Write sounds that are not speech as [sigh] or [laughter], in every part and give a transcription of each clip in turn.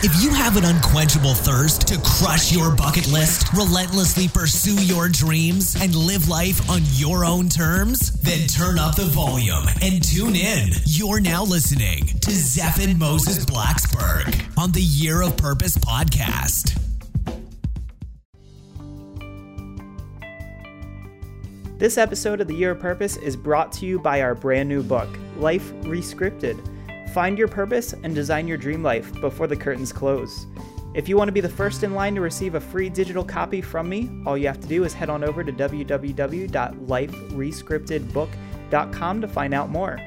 If you have an unquenchable thirst to crush your bucket list, relentlessly pursue your dreams, and live life on your own terms, then turn up the volume and tune in. You're now listening to Zeph and Moses Blacksburg on the Year of Purpose podcast. This episode of the Year of Purpose is brought to you by our brand new book, Life Rescripted Find your purpose and design your dream life before the curtains close. If you want to be the first in line to receive a free digital copy from me, all you have to do is head on over to www.liferescriptedbook.com to find out more.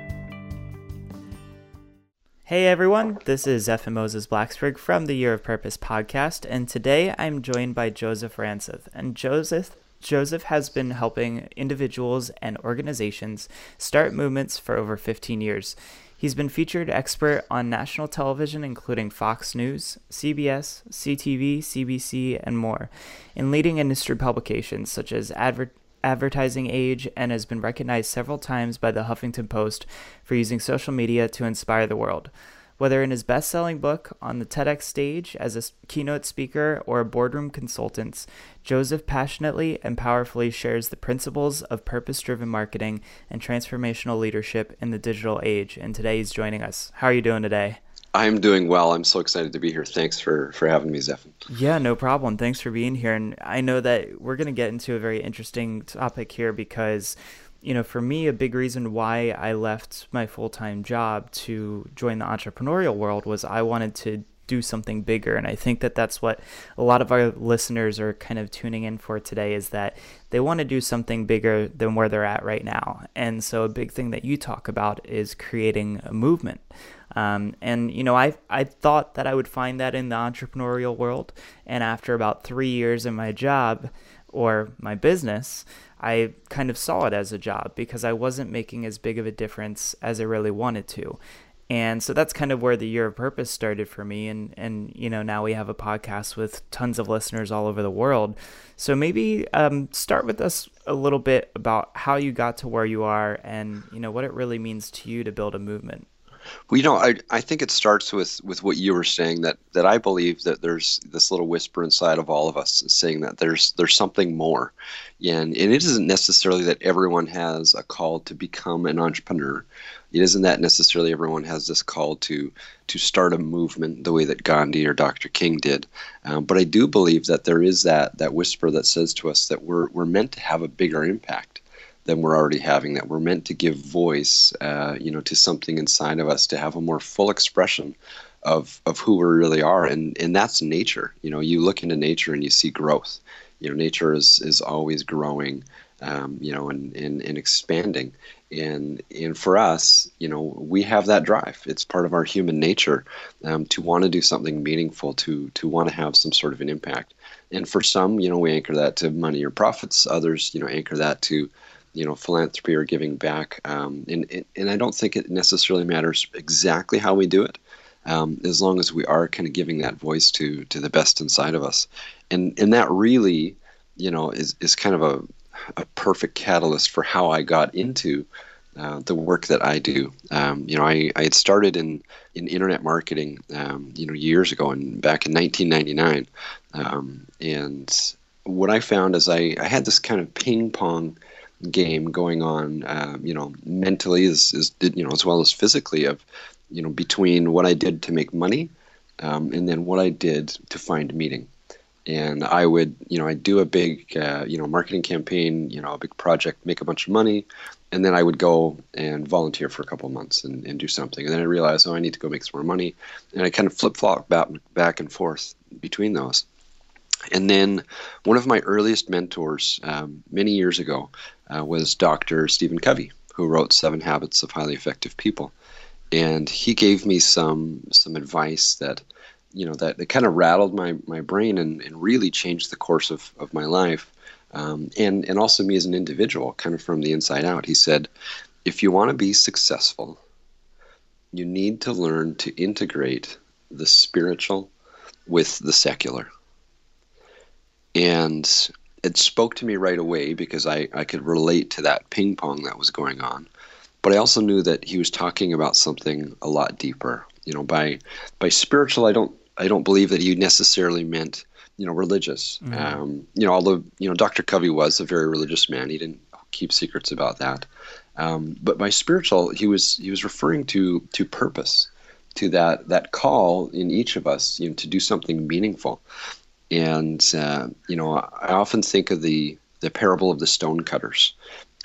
Hey everyone, this is Zephan Moses Blaxberg from the Year of Purpose podcast, and today I'm joined by Joseph Ranseth. And Joseph Joseph has been helping individuals and organizations start movements for over 15 years. He's been featured expert on national television, including Fox News, CBS, CTV, CBC, and more, in leading industry publications such as Adver- Advertising Age, and has been recognized several times by the Huffington Post for using social media to inspire the world. Whether in his best selling book, on the TEDx stage, as a keynote speaker, or a boardroom consultant, Joseph passionately and powerfully shares the principles of purpose driven marketing and transformational leadership in the digital age. And today he's joining us. How are you doing today? I'm doing well. I'm so excited to be here. Thanks for, for having me, Zephan. Yeah, no problem. Thanks for being here. And I know that we're going to get into a very interesting topic here because you know, for me, a big reason why I left my full time job to join the entrepreneurial world was I wanted to do something bigger. And I think that that's what a lot of our listeners are kind of tuning in for today is that they want to do something bigger than where they're at right now. And so a big thing that you talk about is creating a movement. Um, and you know, I I thought that I would find that in the entrepreneurial world, and after about three years in my job or my business, I kind of saw it as a job because I wasn't making as big of a difference as I really wanted to. And so that's kind of where the year of purpose started for me. And, and you know, now we have a podcast with tons of listeners all over the world. So maybe um, start with us a little bit about how you got to where you are and, you know, what it really means to you to build a movement. Well, you know, I, I think it starts with, with what you were saying that, that I believe that there's this little whisper inside of all of us saying that there's there's something more, and and it isn't necessarily that everyone has a call to become an entrepreneur. It isn't that necessarily everyone has this call to to start a movement the way that Gandhi or Dr. King did. Um, but I do believe that there is that that whisper that says to us that we're we're meant to have a bigger impact than we're already having. That we're meant to give voice, uh, you know, to something inside of us to have a more full expression of of who we really are, and and that's nature. You know, you look into nature and you see growth. You know, nature is is always growing. Um, you know, and, and, and expanding. And, and for us, you know, we have that drive. It's part of our human nature um, to want to do something meaningful, to, to want to have some sort of an impact. And for some, you know, we anchor that to money or profits. Others, you know, anchor that to you know philanthropy or giving back um, and, and i don't think it necessarily matters exactly how we do it um, as long as we are kind of giving that voice to to the best inside of us and and that really you know is, is kind of a, a perfect catalyst for how i got into uh, the work that I do. Um, you know, I, I had started in, in internet marketing, um, you know, years ago and back in 1999. Um, and what I found is I, I had this kind of ping pong game going on, uh, you know, mentally as, as you know as well as physically of, you know, between what I did to make money, um, and then what I did to find meaning. And I would, you know, I'd do a big, uh, you know, marketing campaign, you know, a big project, make a bunch of money, and then I would go and volunteer for a couple months and, and do something. And then I realized, oh, I need to go make some more money, and I kind of flip flop back back and forth between those. And then one of my earliest mentors um, many years ago uh, was Dr. Stephen Covey, who wrote Seven Habits of Highly Effective People. And he gave me some some advice that, you know, that, that kind of rattled my, my brain and, and really changed the course of, of my life. Um, and, and also me as an individual, kind of from the inside out. He said, if you want to be successful, you need to learn to integrate the spiritual with the secular and it spoke to me right away because I, I could relate to that ping pong that was going on. But I also knew that he was talking about something a lot deeper. You know, by by spiritual, I don't I don't believe that he necessarily meant you know religious. Mm-hmm. Um, you know, although you know Dr. Covey was a very religious man, he didn't keep secrets about that. Um, but by spiritual, he was he was referring to to purpose, to that that call in each of us, you know, to do something meaningful. And uh, you know, I often think of the the parable of the stonecutters,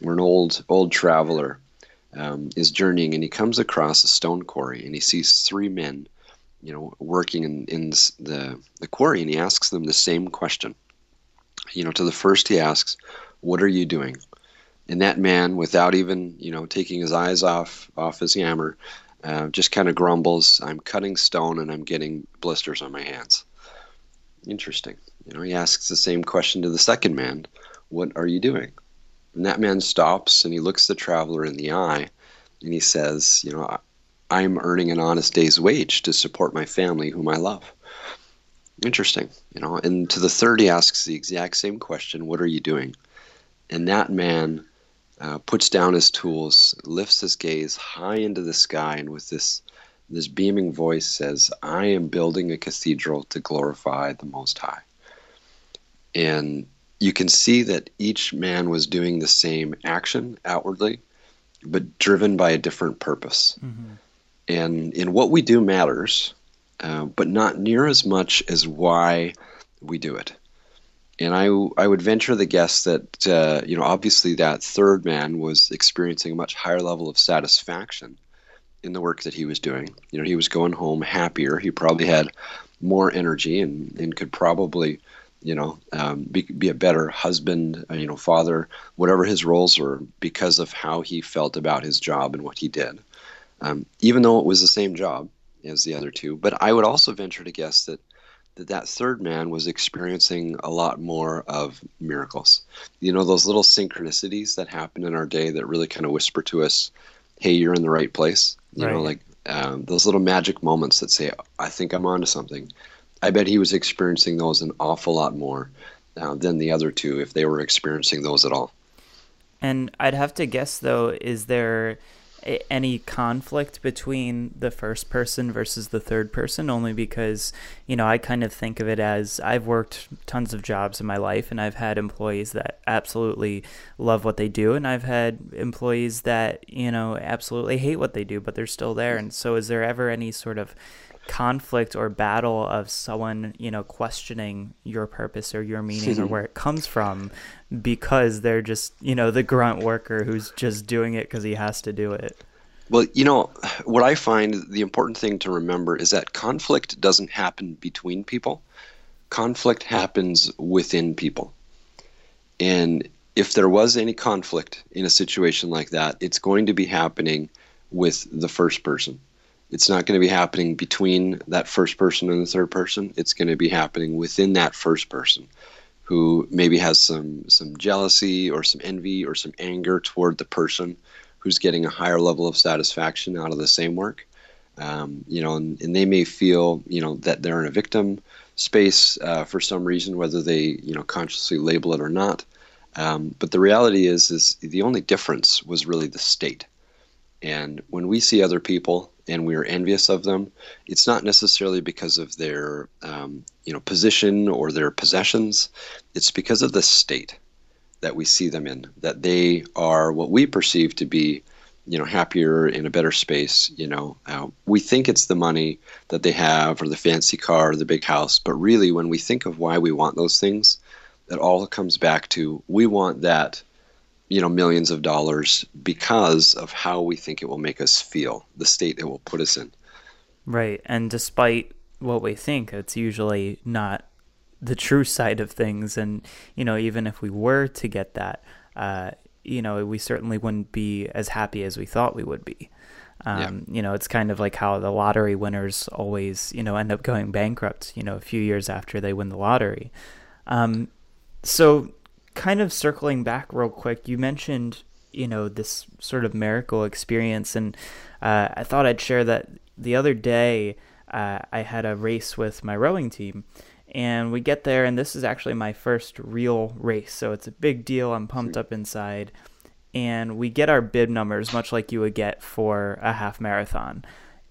where an old old traveler um, is journeying and he comes across a stone quarry and he sees three men, you know, working in, in the the quarry and he asks them the same question. You know, to the first he asks, "What are you doing?" And that man, without even you know taking his eyes off off his hammer, uh, just kind of grumbles, "I'm cutting stone and I'm getting blisters on my hands." Interesting. You know, he asks the same question to the second man, "What are you doing?" And that man stops and he looks the traveler in the eye, and he says, "You know, I'm earning an honest day's wage to support my family, whom I love." Interesting, you know. And to the third, he asks the exact same question, "What are you doing?" And that man uh, puts down his tools, lifts his gaze high into the sky, and with this this beaming voice says, "I am building a cathedral to glorify the Most High." And you can see that each man was doing the same action outwardly, but driven by a different purpose. Mm-hmm. And in what we do matters, uh, but not near as much as why we do it and I, I would venture the guess that uh, you know obviously that third man was experiencing a much higher level of satisfaction in the work that he was doing. You know, he was going home happier. He probably had more energy and, and could probably you know um, be, be a better husband, uh, you know, father, whatever his roles were, because of how he felt about his job and what he did. Um, even though it was the same job as the other two, but I would also venture to guess that that that third man was experiencing a lot more of miracles. You know, those little synchronicities that happen in our day that really kind of whisper to us, hey, you're in the right place. You right. know, like um, those little magic moments that say, I think I'm onto something. I bet he was experiencing those an awful lot more uh, than the other two if they were experiencing those at all. And I'd have to guess, though, is there any conflict between the first person versus the third person only because you know I kind of think of it as I've worked tons of jobs in my life and I've had employees that absolutely love what they do and I've had employees that you know absolutely hate what they do but they're still there and so is there ever any sort of conflict or battle of someone you know questioning your purpose or your meaning or [laughs] where it comes from because they're just you know the grunt worker who's just doing it because he has to do it. Well you know what i find the important thing to remember is that conflict doesn't happen between people. Conflict happens within people. And if there was any conflict in a situation like that it's going to be happening with the first person it's not going to be happening between that first person and the third person it's going to be happening within that first person who maybe has some some jealousy or some envy or some anger toward the person who's getting a higher level of satisfaction out of the same work. Um, you know, and, and, they may feel you know that they're in a victim space uh, for some reason, whether they you know consciously label it or not. Um, but the reality is, is the only difference was really the state. And when we see other people and we are envious of them, it's not necessarily because of their um, you know position or their possessions. It's because of the state that we see them in. That they are what we perceive to be you know happier in a better space. You know, uh, we think it's the money that they have or the fancy car or the big house, but really when we think of why we want those things, it all comes back to we want that you know millions of dollars because of how we think it will make us feel the state it will put us in. Right and despite what we think it's usually not the true side of things. And you know even if we were to get that uh, you know we certainly wouldn't be as happy as we thought we would be. Um, yeah. you know it's kind of like how the lottery winners always you know end up going bankrupt you know a few years after they win the lottery. Um, so kind of circling back real quick, you mentioned you know this sort of miracle experience, and uh, I thought I'd share that the other day uh, I had a race with my rowing team, and we get there, and this is actually my first real race, so it's a big deal. I'm pumped up inside, and we get our bib numbers, much like you would get for a half marathon.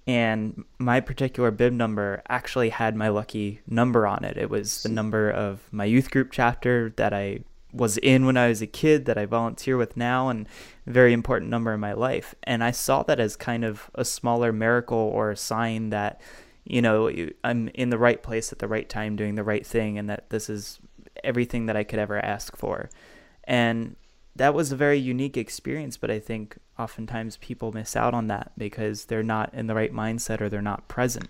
and my particular bib number actually had my lucky number on it. It was the number of my youth group chapter that I was in when I was a kid, that I volunteer with now, and very important number in my life. And I saw that as kind of a smaller miracle or a sign that, you know, I'm in the right place at the right time doing the right thing, and that this is everything that I could ever ask for. And that was a very unique experience, but I think oftentimes people miss out on that because they're not in the right mindset or they're not present.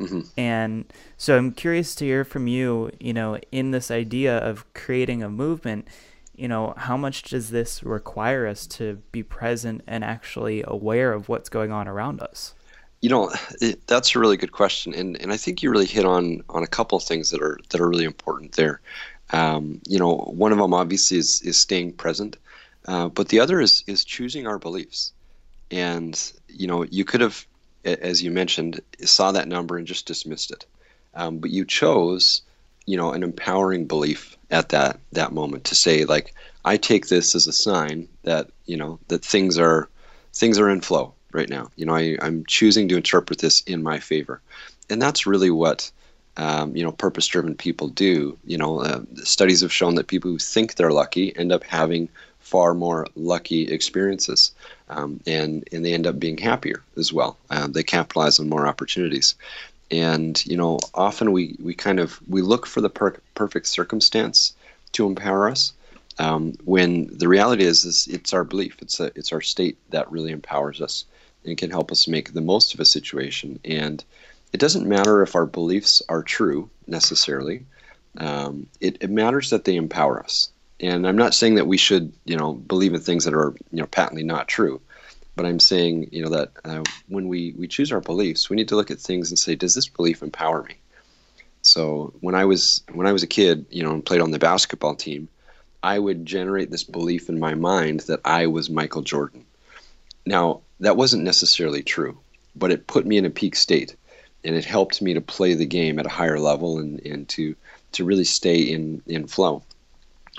Mm-hmm. And so I'm curious to hear from you, you know, in this idea of creating a movement, you know, how much does this require us to be present and actually aware of what's going on around us? You know, it, that's a really good question, and, and I think you really hit on on a couple of things that are that are really important there. Um, you know, one of them obviously is is staying present, uh, but the other is is choosing our beliefs. And you know, you could have, as you mentioned, saw that number and just dismissed it, um, but you chose, you know, an empowering belief at that that moment to say like, I take this as a sign that you know that things are things are in flow right now. You know, I, I'm choosing to interpret this in my favor, and that's really what um, you know, purpose-driven people do. You know, uh, studies have shown that people who think they're lucky end up having far more lucky experiences, um, and and they end up being happier as well. Uh, they capitalize on more opportunities, and you know, often we we kind of we look for the per- perfect circumstance to empower us. Um, when the reality is, is it's our belief, it's a, it's our state that really empowers us and can help us make the most of a situation. And it doesn't matter if our beliefs are true necessarily. Um, it, it, matters that they empower us. And I'm not saying that we should, you know, believe in things that are, you know, patently not true. But I'm saying, you know, that uh, when we, we choose our beliefs, we need to look at things and say, does this belief empower me? So when I was when I was a kid, you know, and played on the basketball team, I would generate this belief in my mind that I was Michael Jordan. Now that wasn't necessarily true, but it put me in a peak state and it helped me to play the game at a higher level and, and to to really stay in in flow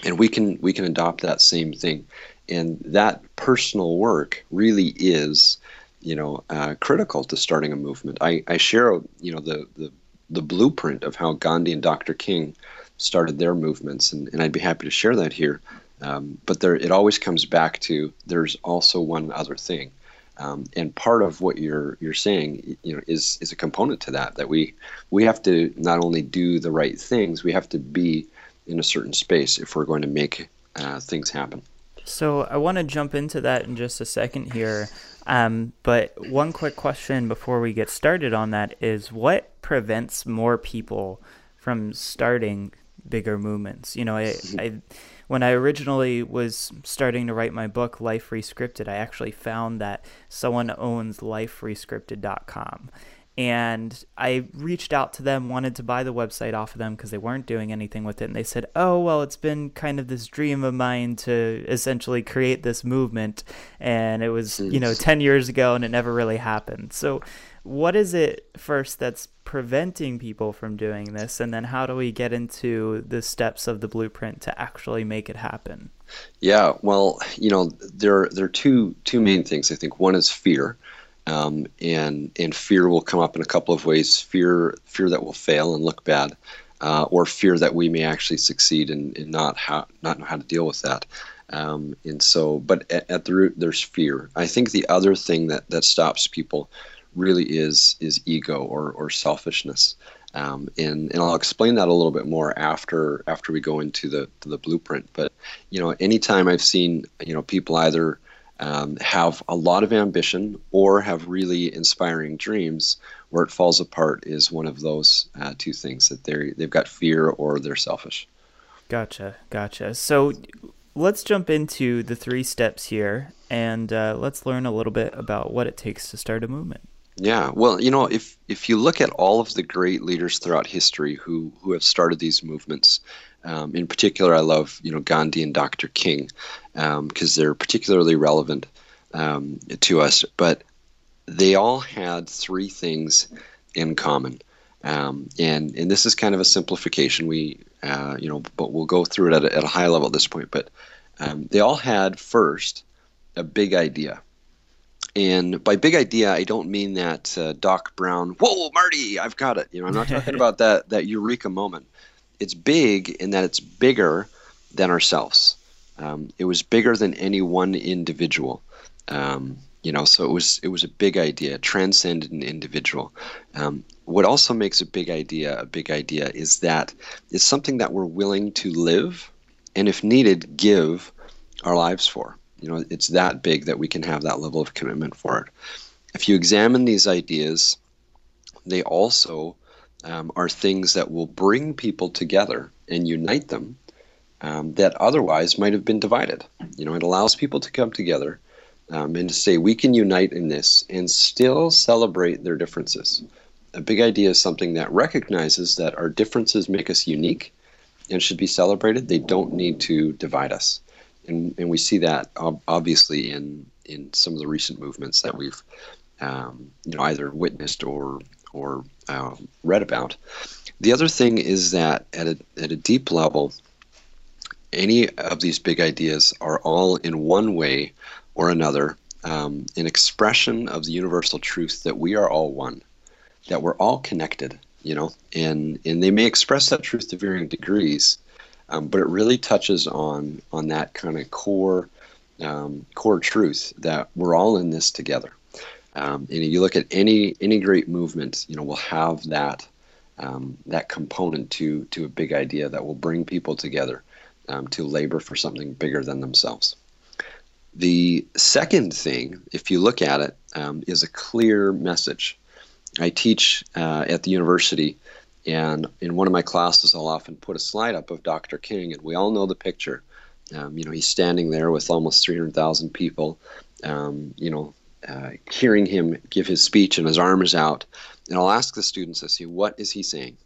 and we can we can adopt that same thing. And that personal work really is you know uh, critical to starting a movement. I, I share you know the, the the blueprint of how gandhi and dr king started their movements. And, and i'd be happy to share that here. Um, but there it always comes back to there's also one other thing. Um, and part of what you're you're saying, you know, is is a component to that. That we we have to not only do the right things, we have to be in a certain space if we're going to make uh, things happen. So I want to jump into that in just a second here. Um, but one quick question before we get started on that is what prevents more people from starting bigger movements? You know, I, [laughs] I when I originally was starting to write my book, Life Rescripted, I actually found that someone owns liferescripted.com. And I reached out to them, wanted to buy the website off of them because they weren't doing anything with it. And they said, Oh, well, it's been kind of this dream of mine to essentially create this movement. And it was, you know, 10 years ago and it never really happened. So, what is it first that's preventing people from doing this and then how do we get into the steps of the blueprint to actually make it happen yeah well you know there there are two two main things i think one is fear um, and and fear will come up in a couple of ways fear fear that will fail and look bad uh, or fear that we may actually succeed and, and not how not know how to deal with that um, and so but at, at the root there's fear i think the other thing that that stops people really is is ego or or selfishness. Um, and and I'll explain that a little bit more after after we go into the the blueprint. But you know, anytime I've seen you know people either um, have a lot of ambition or have really inspiring dreams, where it falls apart is one of those uh, two things that they they've got fear or they're selfish. Gotcha, gotcha. So let's jump into the three steps here and uh, let's learn a little bit about what it takes to start a movement. Yeah, well, you know, if if you look at all of the great leaders throughout history who who have started these movements, um, in particular, I love you know Gandhi and Dr. King because um, they're particularly relevant um, to us. But they all had three things in common, um, and and this is kind of a simplification. We uh, you know, but we'll go through it at a, at a high level at this point. But um, they all had first a big idea And by big idea, I don't mean that uh, Doc Brown, whoa, Marty, I've got it. You know, I'm not talking [laughs] about that that eureka moment. It's big in that it's bigger than ourselves. Um, it was bigger than any one individual. Um, you know, so it was it was a big idea, transcended an individual. Um, what also makes a big idea a big idea is that it's something that we're willing to live, and if needed, give our lives for. You know, it's that big that we can have that level of commitment for it. If you examine these ideas, they also um, are things that will bring people together and unite them um, that otherwise might have been divided. You know, it allows people to come together um, and to say we can unite in this and still celebrate their differences. A big idea is something that recognizes that our differences make us unique and should be celebrated. They don't need to divide us and, and we see that obviously in in some of the recent movements that we've um, you know either witnessed or or uh, read about. The other thing is that at a at a deep level, any of these big ideas are all in one way or another um, an expression of the universal truth that we are all one, that we're all connected. You know, and and they may express that truth to varying degrees, um, but it really touches on on that kind of core um, core truth that we're all in this together. Um, and you look at any any great movement, you know, will have that um, that component to to a big idea that will bring people together um, to labor for something bigger than themselves. The second thing, if you look at it, um, is a clear message. I teach uh, at the university and in one of my classes, I'll often put a slide up of Dr. King, and we all know the picture. Um, you know, he's standing there with almost 300,000 people, um, you know, uh, hearing him give his speech, and his arm is out. And I'll ask the students, I say, what is he saying?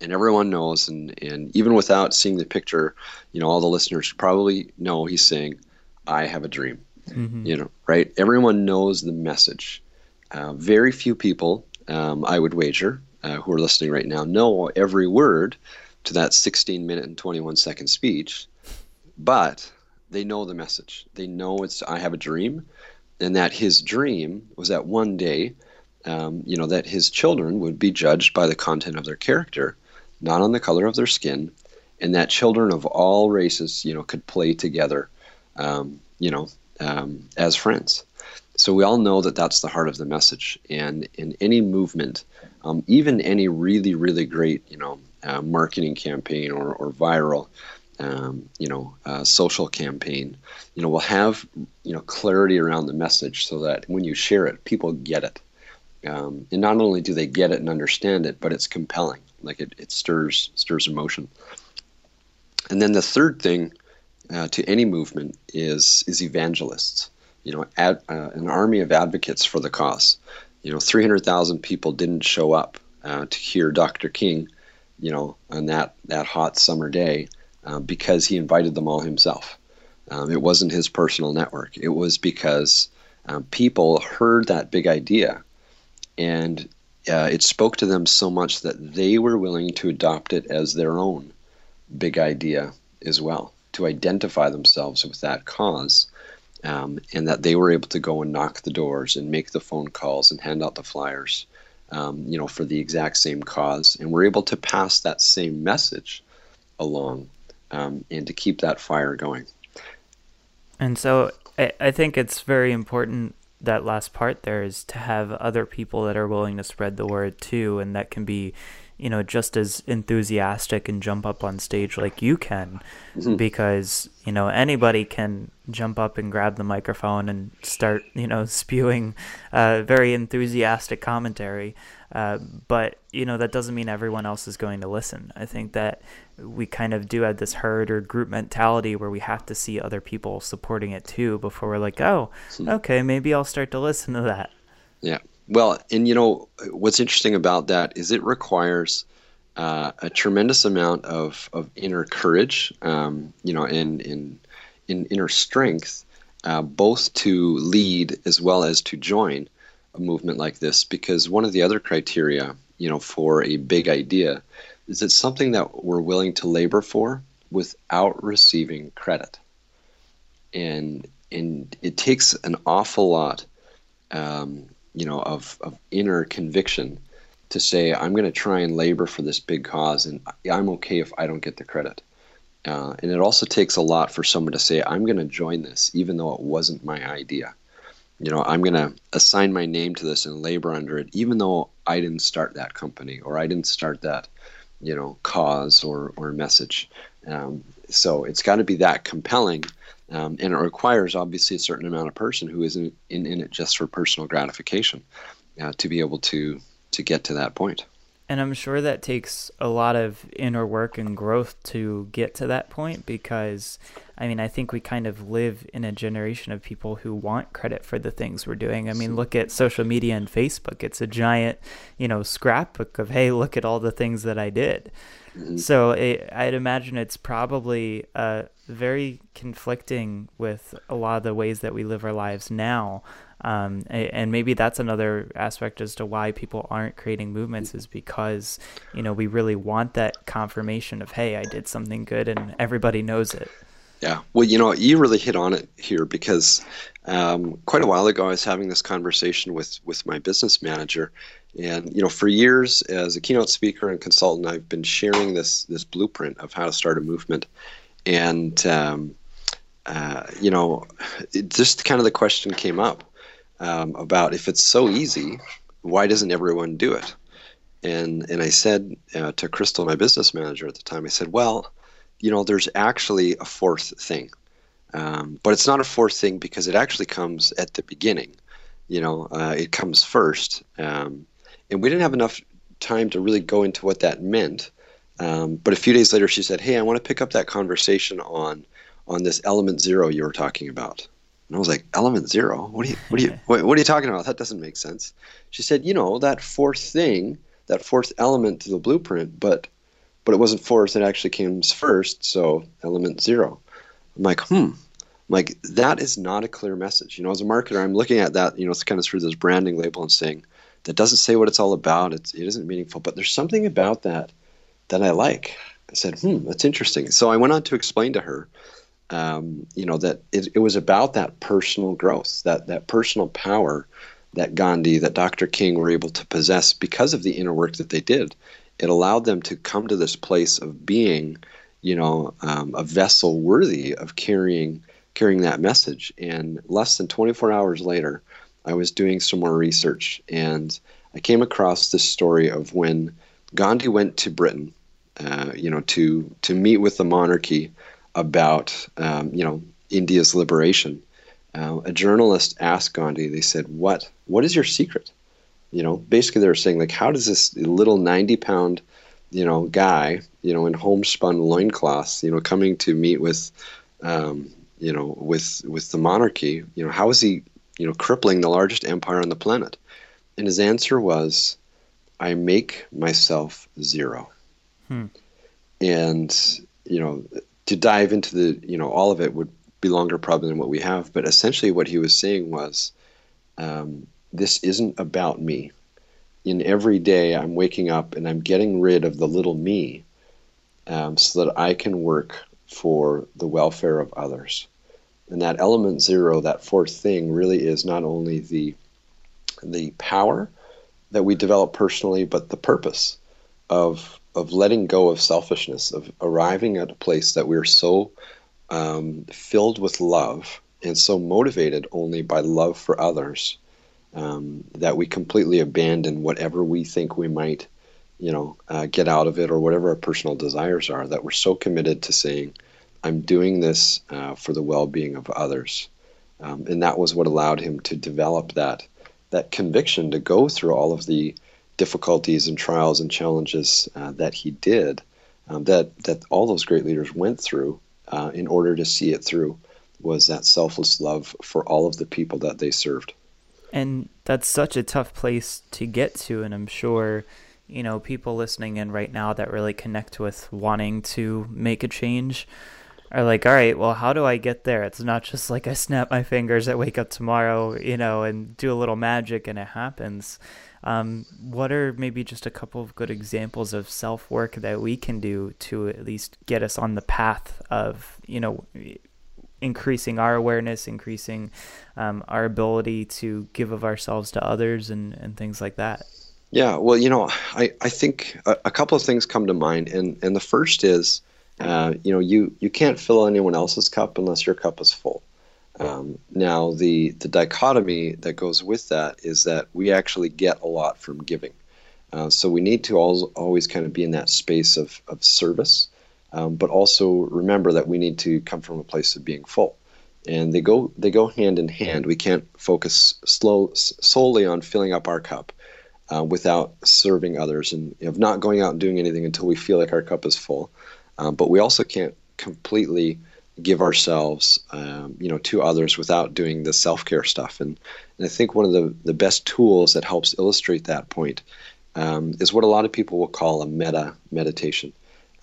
And everyone knows, and, and even without seeing the picture, you know, all the listeners probably know he's saying, I have a dream. Mm-hmm. You know, right? Everyone knows the message. Uh, very few people, um, I would wager, uh, who are listening right now know every word to that 16 minute and 21 second speech, but they know the message. They know it's I have a dream, and that his dream was that one day, um, you know, that his children would be judged by the content of their character, not on the color of their skin, and that children of all races, you know, could play together, um, you know, um, as friends. So we all know that that's the heart of the message. And in any movement, um, even any really, really great, you know, uh, marketing campaign or, or viral, um, you know, uh, social campaign, you know, will have, you know, clarity around the message so that when you share it, people get it. Um, and not only do they get it and understand it, but it's compelling. Like it, it stirs stirs emotion. And then the third thing uh, to any movement is is evangelists you know, ad, uh, an army of advocates for the cause. You know, 300,000 people didn't show up uh, to hear Dr. King, you know, on that, that hot summer day uh, because he invited them all himself. Um, it wasn't his personal network. It was because um, people heard that big idea and uh, it spoke to them so much that they were willing to adopt it as their own big idea as well, to identify themselves with that cause um, and that they were able to go and knock the doors and make the phone calls and hand out the flyers, um, you know, for the exact same cause, and we're able to pass that same message along um, and to keep that fire going. And so I, I think it's very important that last part there is to have other people that are willing to spread the word too, and that can be you know just as enthusiastic and jump up on stage like you can mm-hmm. because you know anybody can jump up and grab the microphone and start you know [laughs] spewing uh, very enthusiastic commentary uh, but you know that doesn't mean everyone else is going to listen i think that we kind of do have this herd or group mentality where we have to see other people supporting it too before we're like oh hmm. okay maybe i'll start to listen to that yeah well, and you know what's interesting about that is it requires uh, a tremendous amount of, of inner courage, um, you know, and in, in inner strength, uh, both to lead as well as to join a movement like this. Because one of the other criteria, you know, for a big idea is it's something that we're willing to labor for without receiving credit, and and it takes an awful lot um, you know, of, of inner conviction to say, I'm going to try and labor for this big cause, and I'm okay if I don't get the credit. Uh, and it also takes a lot for someone to say, I'm going to join this, even though it wasn't my idea. You know, I'm going to assign my name to this and labor under it, even though I didn't start that company or I didn't start that, you know, cause or, or message. Um, so it's got to be that compelling. Um, and it requires obviously a certain amount of person who isn't in, in it just for personal gratification uh, to be able to to get to that point. And I'm sure that takes a lot of inner work and growth to get to that point because, I mean, I think we kind of live in a generation of people who want credit for the things we're doing. I mean, look at social media and Facebook. It's a giant, you know, scrapbook of, hey, look at all the things that I did. Mm-hmm. So it, I'd imagine it's probably uh, very conflicting with a lot of the ways that we live our lives now. Um, and maybe that's another aspect as to why people aren't creating movements is because you know we really want that confirmation of hey i did something good and everybody knows it. Yeah. Well you know you really hit on it here because um, quite a while ago i was having this conversation with with my business manager. And you know for years as a keynote speaker and consultant i've been sharing this this blueprint of how to start a movement and um, uh, you know, just kind of the question came up um, about if it's so easy, why doesn't everyone do it? And and I said uh, to Crystal, my business manager at the time, I said, well, you know, there's actually a fourth thing, um, but it's not a fourth thing because it actually comes at the beginning. You know, uh, it comes first, um, and we didn't have enough time to really go into what that meant. Um, but a few days later, she said, "Hey, I want to pick up that conversation on on this element zero you were talking about." And I was like, element zero? What are you, what are you, [laughs] what, what are you talking about? That doesn't make sense. She said, you know, that fourth thing, that fourth element to the blueprint, but, but it wasn't fourth. It actually comes first. So element zero. I'm like, hmm. I'm like that is not a clear message. You know, as a marketer, I'm looking at that, you know, it's kind of through this branding label and saying that doesn't say what it's all about. It's, it isn't meaningful, but there's something about that that I like. I said, hmm, that's interesting. So I went on to explain to her um, you know that it, it, was about that personal growth, that that personal power that Gandhi, that Dr. King were able to possess because of the inner work that they did. It allowed them to come to this place of being, you know, um, a vessel worthy of carrying carrying that message. And less than 24 hours later, I was doing some more research and I came across this story of when Gandhi went to Britain, uh, you know, to to meet with the monarchy about um, you know India's liberation, uh, a journalist asked Gandhi. They said, "What what is your secret?" You know, basically they were saying like, "How does this little ninety pound, you know, guy, you know, in homespun loincloths, you know, coming to meet with, um, you know, with with the monarchy, you know, how is he, you know, crippling the largest empire on the planet?" And his answer was, "I make myself zero. Hmm. And you know to dive into the you know all of it would be longer probably than what we have but essentially what he was saying was um, this isn't about me in every day i'm waking up and i'm getting rid of the little me um, so that i can work for the welfare of others and that element zero that fourth thing really is not only the the power that we develop personally but the purpose of of letting go of selfishness, of arriving at a place that we're so um, filled with love and so motivated only by love for others um, that we completely abandon whatever we think we might, you know, uh, get out of it or whatever our personal desires are. That we're so committed to saying, "I'm doing this uh, for the well-being of others," um, and that was what allowed him to develop that that conviction to go through all of the difficulties and trials and challenges uh, that he did, um, that that all those great leaders went through uh, in order to see it through, was that selfless love for all of the people that they served. And that's such a tough place to get to, and I'm sure you know people listening in right now that really connect with wanting to make a change are like, all right, well, how do I get there? It's not just like I snap my fingers, I wake up tomorrow, you know, and do a little magic and it happens. Um, what are maybe just a couple of good examples of self work that we can do to at least get us on the path of, you know, increasing our awareness, increasing um, our ability to give of ourselves to others, and and things like that. Yeah, well, you know, I, I think a, a couple of things come to mind, and, and the first is, uh, you know, you, you can't fill anyone else's cup unless your cup is full. Um, now, the, the dichotomy that goes with that is that we actually get a lot from giving. Uh, so we need to always, always kind of be in that space of, of service, um, but also remember that we need to come from a place of being full. And they go they go hand in hand. We can't focus slow, solely on filling up our cup uh, without serving others and of not going out and doing anything until we feel like our cup is full. Um, but we also can't completely give ourselves, um, you know, to others without doing the self-care stuff. And, and I think one of the, the best tools that helps illustrate that point um, is what a lot of people will call a metta meditation.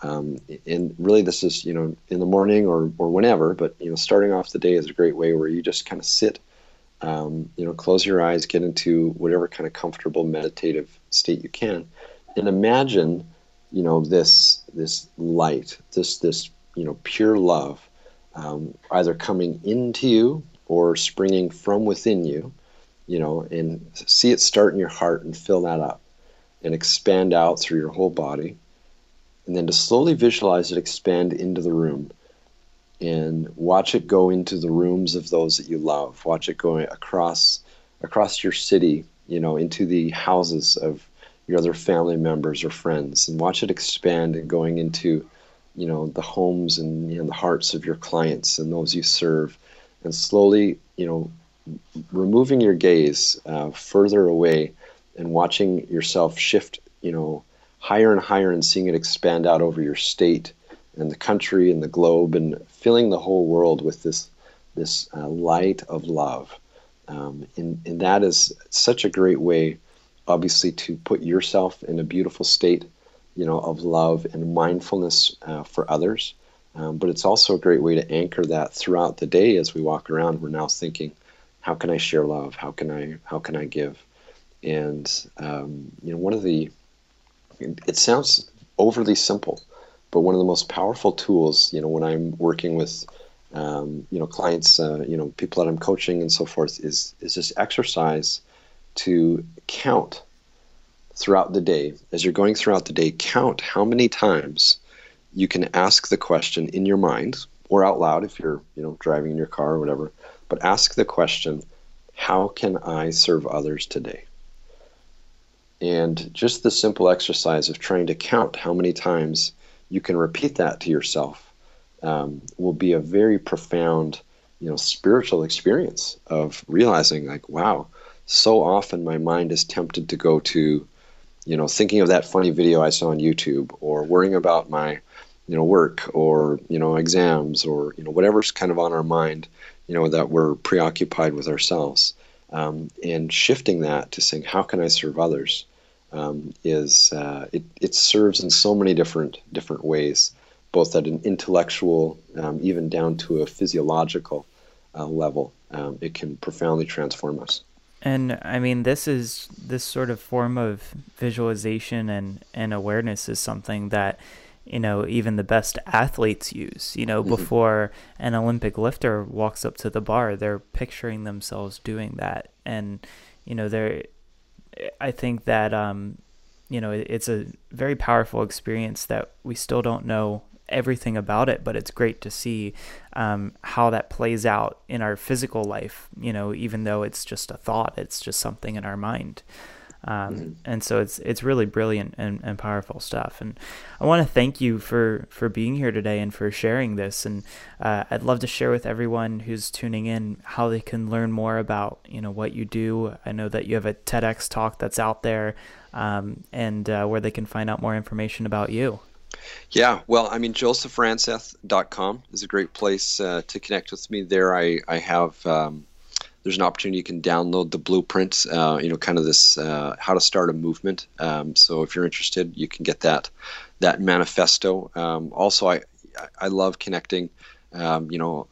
Um, and really, this is you know in the morning or or whenever, but you know, starting off the day is a great way where you just kind of sit um, you know, close your eyes, get into whatever kind of comfortable meditative state you can, and imagine, you know, this this light, this this you know pure love, um, either coming into you or springing from within you, you know, and see it start in your heart and fill that up, and expand out through your whole body, and then to slowly visualize it expand into the room and watch it go into the rooms of those that you love. Watch it go across across your city, you know, into the houses of your other family members or friends, and watch it expand and going into, you know, the homes and you know, the hearts of your clients and those you serve, and slowly, you know, removing your gaze uh, further away and watching yourself shift, you know, higher and higher and seeing it expand out over your state and the country and the globe and filling the whole world with this this uh, light of love. Um, and, and that is such a great way, obviously, to put yourself in a beautiful state, you know, of love and mindfulness uh, for others. Um, but it's also a great way to anchor that throughout the day as we walk around. We're now thinking, how can I share love? How can I how can I give? And um, you know, one of the it sounds overly simple, but one of the most powerful tools, you know, when I'm working with, um, you know, clients, uh, you know, people that I'm coaching and so forth, is is this exercise to count throughout the day as you're going throughout the day. Count how many times you can ask the question in your mind or out loud if you're, you know, driving in your car or whatever. But ask the question, how can I serve others today? And just the simple exercise of trying to count how many times you can repeat that to yourself um, will be a very profound you know spiritual experience of realizing like wow so often my mind is tempted to go to you know thinking of that funny video i saw on youtube or worrying about my you know work or you know exams or you know whatever's kind of on our mind you know that we're preoccupied with ourselves um, and shifting that to saying how can i serve others um, is uh, it, it serves in so many different different ways, both at an intellectual, um, even down to a physiological uh, level. Um, it can profoundly transform us. And I mean, this is this sort of form of visualization and and awareness is something that you know even the best athletes use. You know, mm-hmm. before an Olympic lifter walks up to the bar, they're picturing themselves doing that, and you know they're I think that um, you know it's a very powerful experience that we still don't know everything about it, but it's great to see um, how that plays out in our physical life. You know, even though it's just a thought, it's just something in our mind. Um, mm-hmm. and so it's it's really brilliant and, and powerful stuff. And I want to thank you for for being here today and for sharing this. And uh, I'd love to share with everyone who's tuning in how they can learn more about you know what you do. I know that you have a TEDx talk that's out there, um, and uh, where they can find out more information about you. Yeah, well, I mean, josephranseth.com is a great place uh, to connect with me. There, I I have. Um, there's an opportunity you can download the blueprint, uh, you know, kind of this uh, how to start a movement. Um, so if you're interested, you can get that that manifesto. Um, also, I I love connecting, um, you know,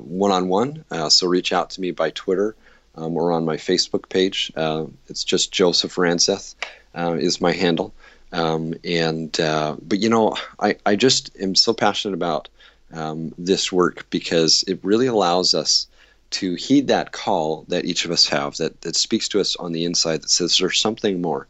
one on one. So reach out to me by Twitter um, or on my Facebook page. Uh, it's just Joseph Ranseth uh, is my handle. Um, and uh, but you know, I I just am so passionate about um, this work because it really allows us to heed that call that each of us have that, that speaks to us on the inside that says there's something more?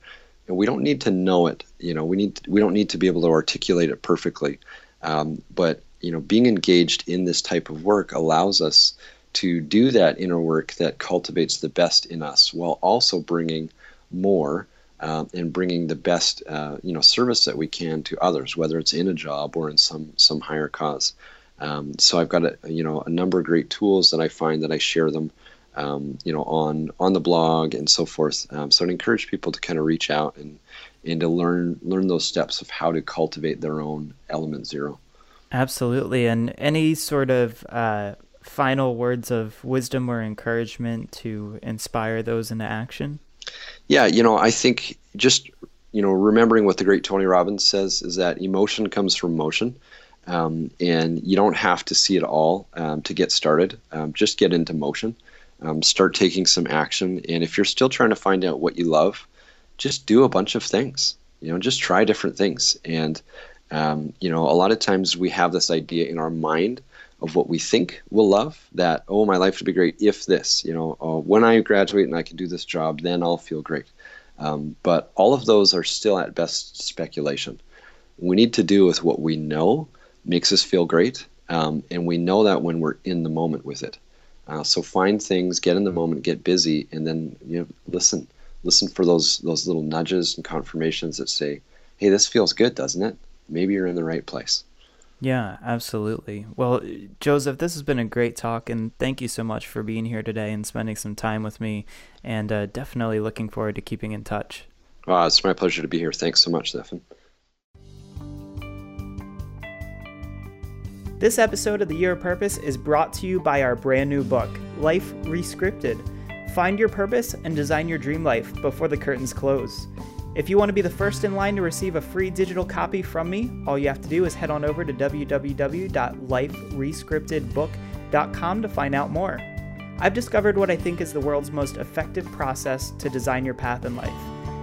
And we don't need to know it you know we need we don't need to be able to articulate it perfectly. Um, but you know being engaged in this type of work allows us to do that inner work that cultivates the best in us while also bringing more um, and bringing the best uh, you know service that we can to others, whether it's in a job or in some some higher cause. Um, so I've got a you know a number of great tools that I find that I share them um, you know on on the blog and so forth. Um, so I'd encourage people to kind of reach out and and to learn learn those steps of how to cultivate their own element zero. Absolutely, and any sort of uh, final words of wisdom or encouragement to inspire those into action. Yeah, you know, I think just you know remembering what the great Tony Robbins says is that emotion comes from motion. Um, and you don't have to see it all um, to get started. Um, just get into motion, um, start taking some action, and if you're still trying to find out what you love, just do a bunch of things. You know, just try different things. And um, you know, a lot of times we have this idea in our mind of what we think we'll love that oh my life would be great if this you know uh, when i graduate and i can do this job then i'll feel great. Um, but all of those are still at best speculation. We need to do with what we know makes us feel great um, and we know that when we're in the moment with it. Uh, so find things get in the moment get busy and then you know listen listen for those those little nudges and confirmations that say hey this feels good doesn't it? Maybe you're in the right place yeah, absolutely. Well, Joseph, this has been a great talk, and thank you so much for being here today and spending some time with me. And uh, definitely looking forward to keeping in touch. Uh, it's my pleasure to be here. Thanks so much, Zephan. This episode of The Year of Purpose is brought to you by our brand new book, Life Rescripted. Find your purpose and design your dream life before the curtains close. If you want to be the first in line to receive a free digital copy from me, all you have to do is head on over to www.liferescriptedbook.com to find out more. I've discovered what I think is the world's most effective process to design your path in life.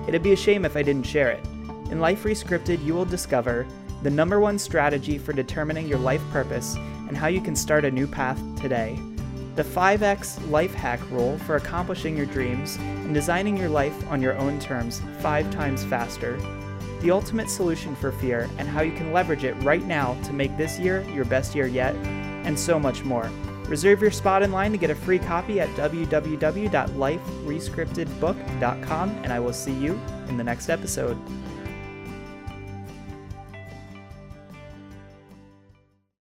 It'd be a shame if I didn't share it. In Life Rescripted, you will discover the number one strategy for determining your life purpose and how you can start a new path today the 5X life hack rule for accomplishing your dreams and designing your life on your own terms five times faster, the ultimate solution for fear and how you can leverage it right now to make this year your best year yet, and so much more. Reserve your spot in line to get a free copy at www.liferescriptedbook.com, and I will see you in the next episode.